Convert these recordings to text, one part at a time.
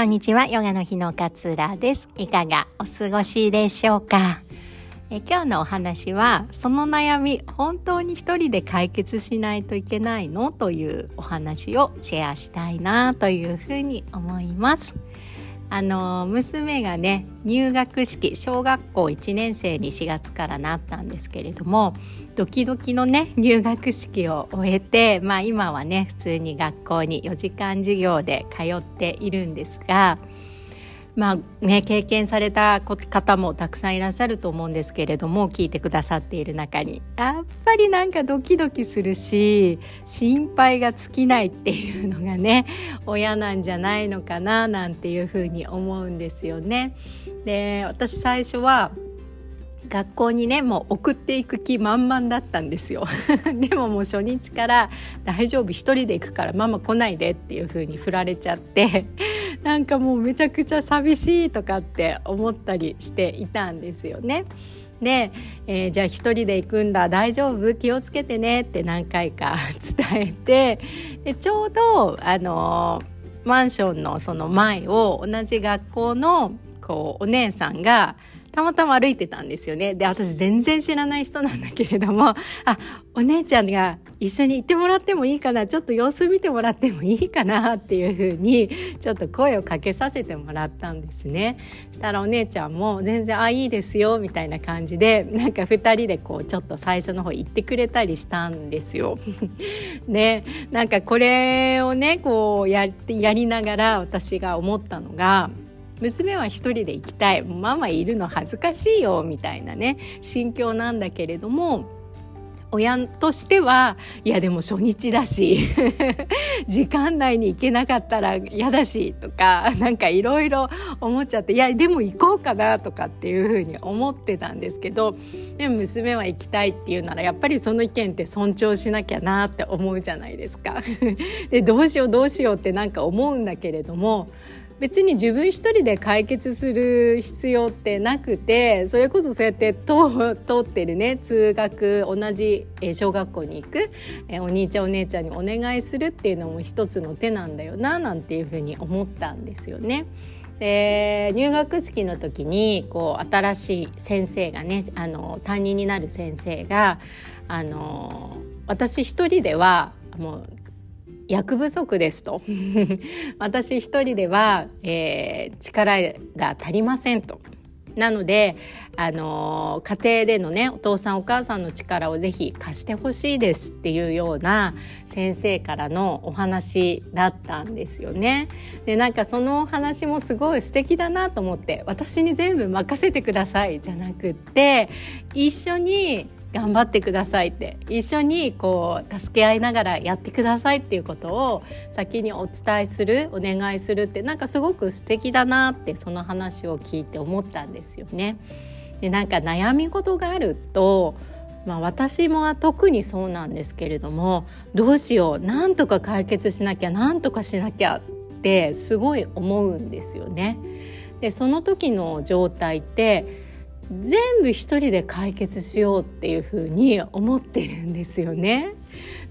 こんにちは。ヨガの日のかつらです。いかがお過ごしでしょうか？え今日のお話はその悩み本当に一人で解決しないといけないの？というお話をシェアしたいなというふうに思います。あの娘がね入学式小学校1年生に4月からなったんですけれどもドキドキのね入学式を終えてまあ今はね普通に学校に4時間授業で通っているんですがまあね、経験された方もたくさんいらっしゃると思うんですけれども聞いてくださっている中にやっぱりなんかドキドキするし心配が尽きないっていうのがね親なんじゃないのかななんていうふうに思うんですよね。で私最初は学校にねもう送っていく気満々だったんですよ でももう初日から「大丈夫一人で行くからママ来ないで」っていう風に振られちゃってなんかもうめちゃくちゃ寂しいとかって思ったりしていたんですよね。で、えー、じゃあ一人で行くんだ大丈夫？気をつけてねって何回か 伝えてでちょうどあのー、マンションのその前を同じ学校のこうお姉さんがたまたま歩いてたんですよね。で、私全然知らない人なんだけれども、あ、お姉ちゃんが一緒に行ってもらってもいいかな、ちょっと様子見てもらってもいいかなっていうふうに、ちょっと声をかけさせてもらったんですね。したらお姉ちゃんも全然、あ、いいですよ、みたいな感じで、なんか二人でこう、ちょっと最初の方行ってくれたりしたんですよ。で、なんかこれをね、こうやって、やりながら私が思ったのが、娘は一人で行きたいママいるの恥ずかしいよみたいなね心境なんだけれども親としてはいやでも初日だし 時間内に行けなかったら嫌だしとかなんかいろいろ思っちゃっていやでも行こうかなとかっていうふうに思ってたんですけどでも娘は行きたいっていうならやっぱりその意見って尊重しなきゃなって思うじゃないですか。でどうしようどうしようってなんか思うんだけれども別に自分一人で解決する必要ってなくてそれこそそうやって通ってるね通学同じ小学校に行くお兄ちゃんお姉ちゃんにお願いするっていうのも一つの手なんだよななんていうふうに思ったんですよね。で入学式の時にこう新しい先生がねあの担任になる先生があの私一人ではもう役不足ですと 私一人では、えー、力が足りませんと。なので、あのー、家庭でのねお父さんお母さんの力をぜひ貸してほしいですっていうような先生からのお話だったんですよね。でなんかそのお話もすごい素敵だなと思って私に全部任せてくださいじゃなくって一緒に頑張ってくださいって一緒にこう助け合いながらやってくださいっていうことを先にお伝えするお願いするってなんかすごく素敵だなってその話を聞いて思ったんですよね。でなんか悩み事があるとまあ、私も特にそうなんですけれどもどうしようなんとか解決しなきゃなんとかしなきゃってすごい思うんですよね。でその時の状態って全部一人で解決しようっていうふうに思ってるんですよね。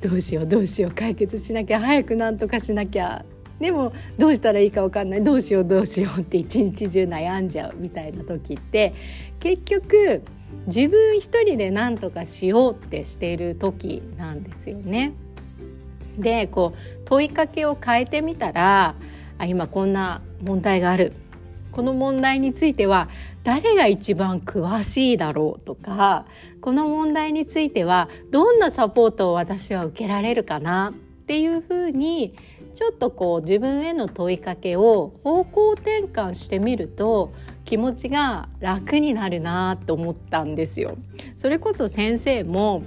どうしようどうしよう解決しなきゃ早くなんとかしなきゃでもどうしたらいいか分かんないどうしようどうしようって一日中悩んじゃうみたいな時って結局自分一人で何とかしようってしている時なんですよね。でこう問いかけを変えてみたらあ今こんな問題があるこの問題については誰が一番詳しいだろうとかこの問題についてはどんなサポートを私は受けられるかなっていうふうにちょっとこう自分への問いかけを方向転換してみると気持ちが楽になるなと思ったんですよ。それこそ先生も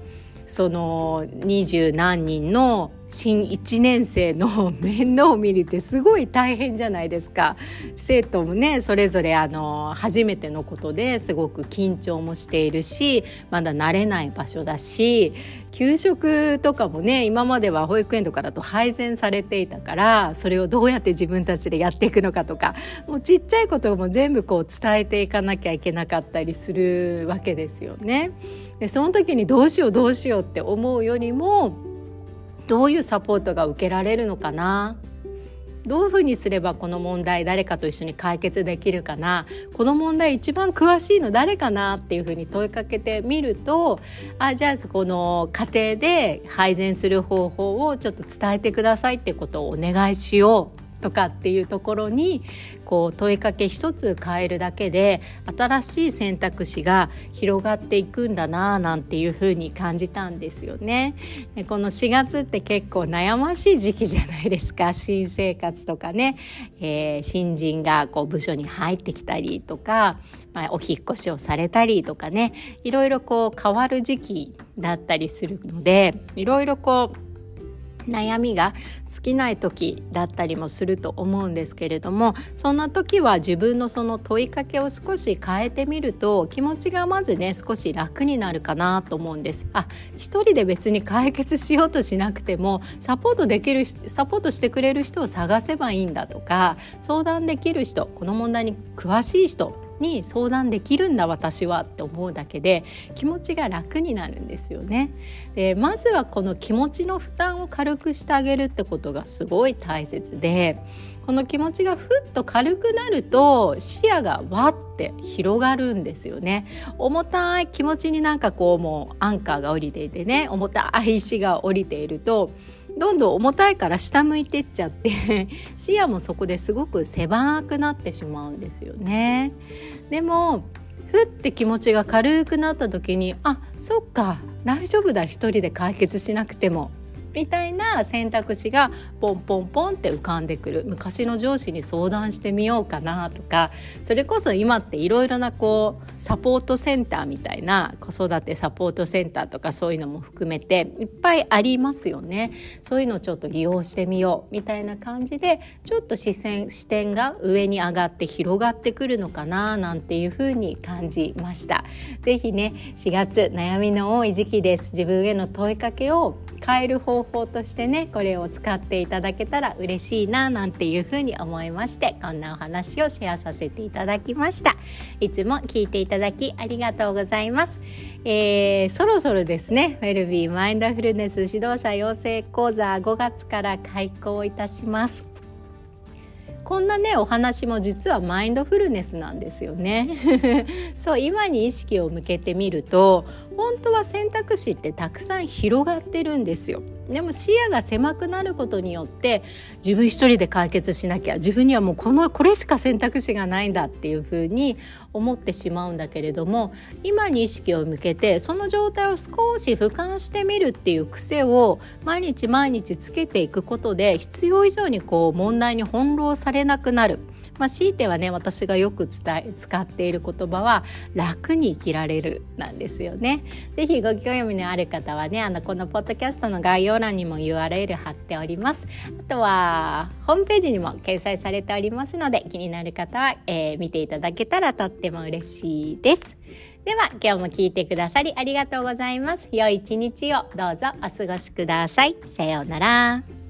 その二十何人の新1年生の面倒を見るってすごい大変じゃないですか生徒もねそれぞれあの初めてのことですごく緊張もしているしまだ慣れない場所だし給食とかもね今までは保育園とかだと配膳されていたからそれをどうやって自分たちでやっていくのかとかもうちっちゃいことも全部こう伝えていかなきゃいけなかったりするわけですよね。でその時にどうしようどうしようって思うよりもどういうサポートが受けられるのかな？どういうふうにすればこの問題誰かと一緒に解決できるかな？この問題一番詳しいの誰かなっていうふうに問いかけてみるとあじゃあこの家庭で配膳する方法をちょっと伝えてくださいってことをお願いしよう。とかっていうところにこう問いかけ一つ変えるだけで新しい選択肢が広がっていくんだななんていうふうに感じたんですよね。この4月って結構悩ましい時期じゃないですか。新生活とかね、えー、新人がこう部署に入ってきたりとか、まあ、お引越しをされたりとかね。いろいろこう変わる時期だったりするのでいろいろこう悩みが尽きない時だったりもすると思うんですけれどもそんな時は自分のその問いかけを少し変えてみると気持ちがまずね少し楽になるかなと思うんです。あ一人で別に解決しようとしなくてもサポートできるサポートしてくれる人を探せばいいんだとか相談できる人この問題に詳しい人に相談できるんだ私はって思うだけで気持ちが楽になるんですよね。でまずはこの気持ちの負担を軽くしてあげるってことがすごい大切でこの気持ちがふっと軽くなると視野がわって広がるんですよね重たい気持ちになんかこうもうアンカーが降りていてね重たい石が降りているとどんどん重たいから下向いてっちゃって 視野もそこですごく狭くなってしまうんですよね。でもふって気持ちが軽くなった時にあそっか大丈夫だ一人で解決しなくてもみたいな選択肢がポンポンポンって浮かんでくる。昔の上司に相談してみようかなとか。それこそ今っていろいろなこうサポートセンターみたいな子育てサポートセンターとかそういうのも含めていっぱいありますよね。そういうのをちょっと利用してみようみたいな感じでちょっと視線視点が上に上がって広がってくるのかななんていうふうに感じました。ぜひね4月悩みの多い時期です。自分への問いかけを変える方法としてねこれを使っていただけたら嬉しいななんていうふうに思いましてこんなお話をシェアさせていただきました。いつも聞いていただきありがとうございます、えー、そろそろですねウェルビーマインドフルネス指導者養成講座5月から開講いたします。こんなねお話も実はマインドフルネスなんですよね。そう今に意識を向けてみると本当は選択肢ってたくさん広がってるんですよでも視野が狭くなることによって自分一人で解決しなきゃ自分にはもうこのこれしか選択肢がないんだっていうふうに思ってしまうんだけれども今に意識を向けてその状態を少し俯瞰してみるっていう癖を毎日毎日つけていくことで必要以上にこう問題に翻弄されなくなる。まあ、強いてはね私がよく伝え使っている言葉は楽に生きられるなんですよね。ぜひご興味のある方はねあのこのポッドキャストの概要欄にも URL 貼っております。あとはホームページにも掲載されておりますので気になる方は、えー、見ていただけたらとっても嬉しいです。では今日も聞いてくださりありがとうございます。良い一日をどうぞお過ごしください。さようなら。